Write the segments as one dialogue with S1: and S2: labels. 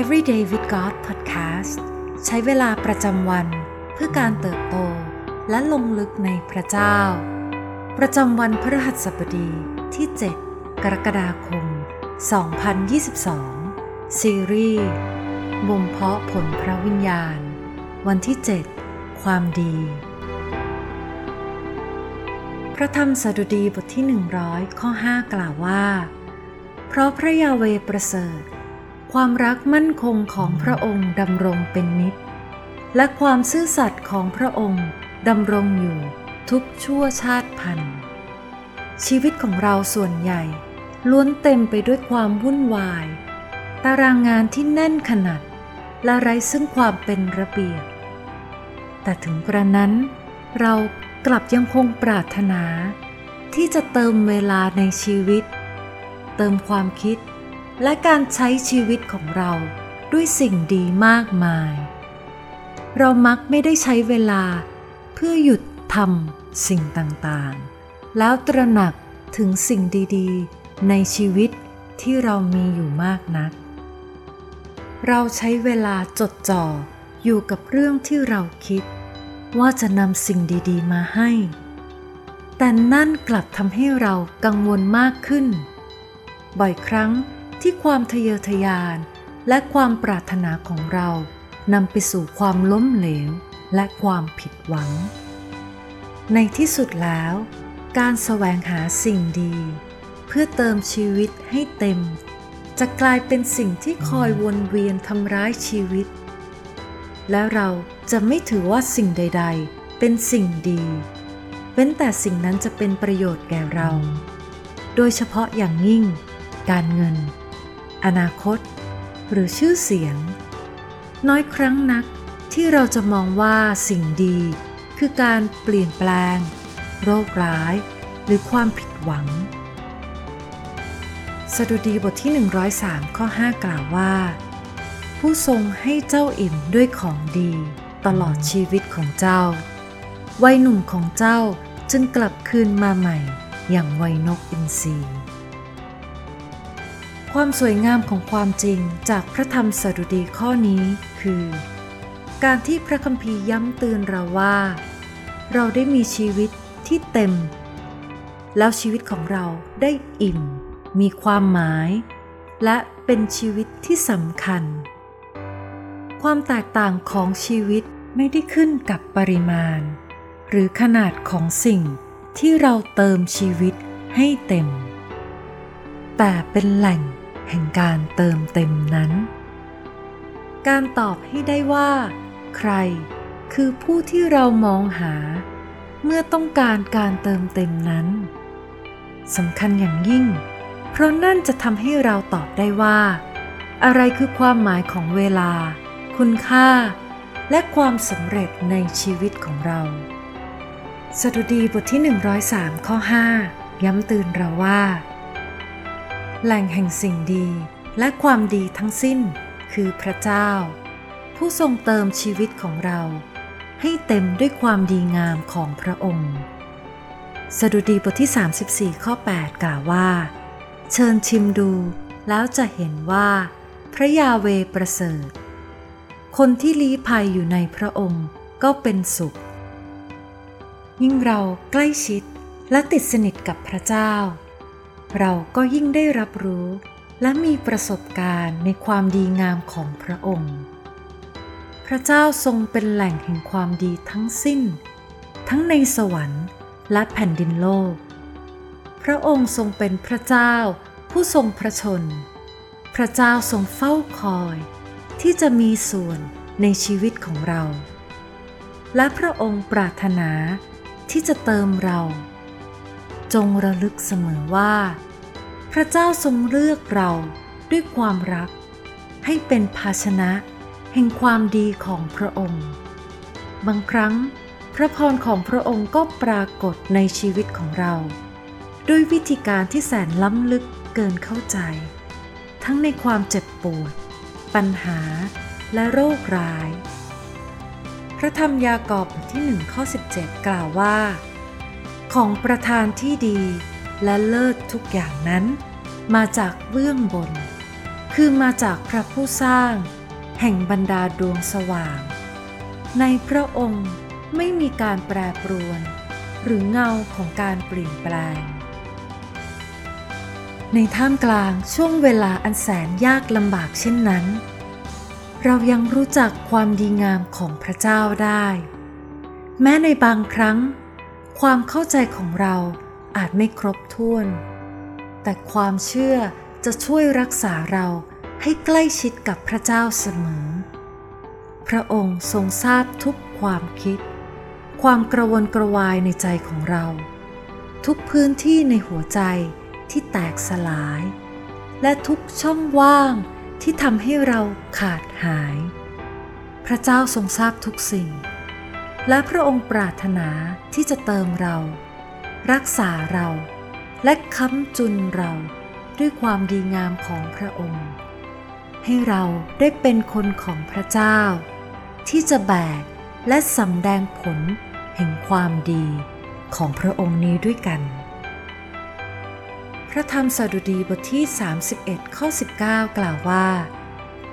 S1: Everyday with God Podcast ใช้เวลาประจำวันเพื่อการเติบโตและลงลึกในพระเจ้า ประจำวันพฤหัสบดีที่ 7 กรกฎาคม 2022 ซีรีส์บ่มเพาะผลพระวิญญาณ วันที่ 7 ความดี พระธรรมสดุดีบทที่ 100 ข้อ 5 กล่าวว่า เพราะพระยาเวประเสริฐ ความรักมั่นคงของพระองค์ดำรงเป็นนิจและความซื่อสัตย์ของพระองค์ดำรงอยู่ทุกชั่วชาติพันธุ์ชีวิตของเราส่วนใหญ่ ล้วนเต็มไปด้วยความวุ่นวาย ตารางงานที่แน่นขนาดและไร้ซึ่งความเป็นระเบียบ แต่ถึงกระนั้น เรากลับยังคงปรารถนา ที่จะเติมเวลาในชีวิต เติมความคิด และการใช้ชีวิตของเราด้วยสิ่งดีมากมาย เรามักไม่ได้ใช้เวลาเพื่อหยุดทำสิ่งต่างๆ แล้วตระหนักถึงสิ่งดีๆ ในชีวิตที่เรามีอยู่มากนัก เราใช้เวลาจดจ่ออยู่กับเรื่องที่เราคิด ว่าจะนำสิ่งดีๆ มาให้ แต่นั่นกลับทำให้เรากังวลมากขึ้น บ่อยครั้ง ที่ความทะเยอทะยานและความปรารถนาของเรานำไปสู่ความล้มเหลวและความผิดหวัง ในที่สุดแล้ว การแสวงหาสิ่งดี เพื่อเติมชีวิตให้เต็ม จะกลายเป็นสิ่งที่คอยวนเวียนทำร้ายชีวิต และเราจะไม่ถือว่าสิ่งใด ๆ เป็นสิ่งดีเว้นแต่สิ่งนั้นจะเป็นประโยชน์แก่เรา โดยเฉพาะอย่างยิ่ง การเงิน อนาคต หรือชื่อเสียง น้อยครั้งนักที่เราจะมองว่าสิ่งดี คือการเปลี่ยนแปลง โรคร้าย หรือความผิดหวัง สดุดีบทที่ 103 ข้อ 5 กล่าวว่า ผู้ทรงให้เจ้าอิ่มด้วยของดี ตลอดชีวิตของเจ้า วัยหนุ่มของเจ้าจึงกลับคืนมาใหม่ อย่างวัยนกอินทรี ความสวยงามของความจริงจากพระธรรมสดุดีข้อนี้คือ การที่พระคัมภีร์ย้ำเตือนเราว่า เราได้มีชีวิตที่เต็ม แล้วชีวิตของเราได้อิ่ม มีความหมาย และเป็นชีวิตที่สำคัญ ความแตกต่างของชีวิตไม่ได้ขึ้นกับปริมาณ หรือขนาดของสิ่งที่เราเติมชีวิตให้เต็ม แต่เป็นแหล่ง แห่งการเติมเต็มนั้น การตอบให้ได้ว่า ใครคือผู้ที่เรามองหา เมื่อต้องการการเติมเต็มนั้นสำคัญอย่างยิ่ง เพราะนั่นจะทำให้เราตอบได้ว่า อะไรคือความหมายของเวลา คุณค่า และความสำเร็จในชีวิตของเราสดุดีบทที่ 103 ข้อ 5 ย้ำเตือนเราว่า แหล่งแห่งสิ่งดีและความดีทั้งสิ้นคือพระเจ้า ผู้ทรงเติมชีวิตของเรา ให้เต็มด้วยความดีงามของพระองค์ สดุดีบทที่ 34 ข้อ 8 กล่าวว่า เชิญชิมดูแล้วจะเห็นว่า พระยาเวประเสริฐ คนที่ลี้ภัยอยู่ในพระองค์ก็เป็นสุข ยิ่งเราใกล้ชิดและติดสนิทกับพระเจ้า เราก็ยิ่งได้รับรู้ และมีประสบการณ์ในความดีงามของพระองค์ พระเจ้าทรงเป็นแหล่งแห่งความดีทั้งสิ้น ทั้งในสวรรค์และแผ่นดินโลก พระองค์ทรงเป็นพระเจ้า ผู้ทรงพระชน พระเจ้าทรงเฝ้าคอย ที่จะมีส่วนในชีวิตของเรา และพระองค์ปรารถนาที่จะเติมเรา จงระลึกเสมอว่า พระเจ้าทรงเลือกเราด้วยความรัก ให้เป็นภาชนะแห่งความดีของพระองค์ บางครั้ง พระพรของพระองค์ก็ปรากฏในชีวิตของเรา ด้วยวิธีการที่แสนล้ำลึกเกินเข้าใจ ทั้งในความเจ็บปวด ปัญหาและโรคร้าย พระธรรมยากอบบทที่1ข้อ 17 กล่าวว่า ของประธานที่ดี และเลิศทุกอย่างนั้น มาจากเบื้องบน คือมาจากพระผู้สร้าง แห่งบรรดาดวงสว่าง ในพระองค์ไม่มีการแปรปรวน หรือเงาของการเปลี่ยนแปลง ในท่ามกลางช่วงเวลาอันแสนยากลำบากเช่นนั้น เรายังรู้จักความดีงามของพระเจ้าได้ แม้ในบางครั้ง ความเข้าใจของเราอาจไม่ครบถ้วน แต่ความเชื่อจะช่วยรักษาเราให้ใกล้ชิดกับพระเจ้าเสมอ พระองค์ทรงทราบทุกความคิด ความกระวนกระวายในใจของเรา ทุกพื้นที่ในหัวใจที่แตกสลาย และทุกช่องว่างที่ทำให้เราขาดหาย พระเจ้าทรงทราบทุกสิ่ง และพระองค์ปรารถนาที่จะเติมเรา รักษาเรา และค้ำจุนเราด้วยความดีงามของพระองค์ ให้เราได้เป็นคนของพระเจ้า ที่จะแบกและสำแดงผลแห่งความดีของพระองค์นี้ด้วยกัน พระธรรมสดุดีบทที่ 31 ข้อ 19 กล่าวว่า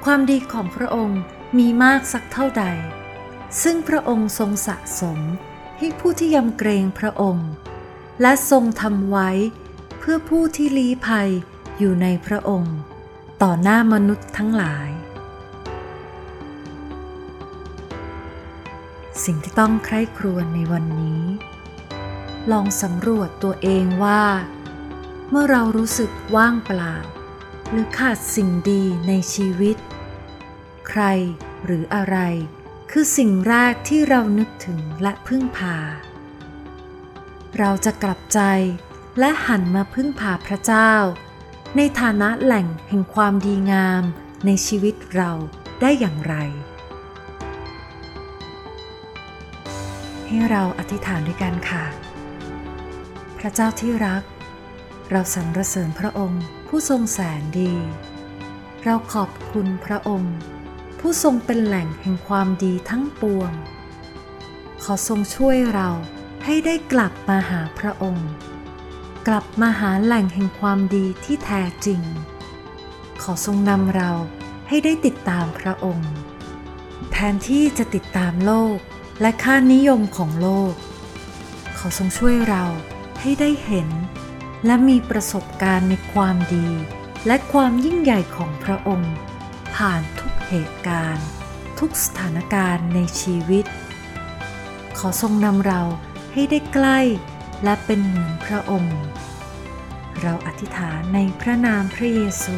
S1: ความดีของพระองค์มีมากสักเท่าใด ซึ่งพระองค์ทรงสะสมให้ผู้ที่ยำเกรงพระองค์ และทรงทำไว้เพื่อผู้ที่ลี้ภัยอยู่ในพระองค์ ต่อหน้ามนุษย์ทั้งหลาย สิ่งที่ต้องใคร่ครวญในวันนี้ ลองสำรวจตัวเองว่า เมื่อเรารู้สึกว่างเปล่า หรือขาดสิ่งดีในชีวิต ใครหรืออะไร คือสิ่งแรกที่เรานึกถึงและพึ่งพา เราจะกลับใจและหันมาพึ่งพาพระเจ้า ในฐานะแหล่งแห่งความดีงามในชีวิตเราได้อย่างไร ให้เราอธิษฐานด้วยกันค่ะ พระเจ้าที่รัก เราสรรเสริญพระองค์ผู้ทรงแสนดี เราขอบคุณพระองค์ ผู้ทรงเป็นแหล่งแห่งความดีทั้งปวง ขอทรงช่วยเราให้ได้กลับมาหาพระองค์ กลับมาหาแหล่งแห่งความดีที่แท้จริง ขอทรงนำเราให้ได้ติดตามพระองค์ แทนที่จะติดตามโลกและค่านิยมของโลก ขอทรงช่วยเราให้ได้เห็น และมีประสบการณ์ในความดี และความยิ่งใหญ่ของพระองค์ ผ่านทุ เหตุการณ์ ทุกสถานการณ์ในชีวิต ขอทรงนำเราให้ได้ใกล้และเป็นเหมือนพระองค์ เราอธิษฐานในพระนามพระเยซู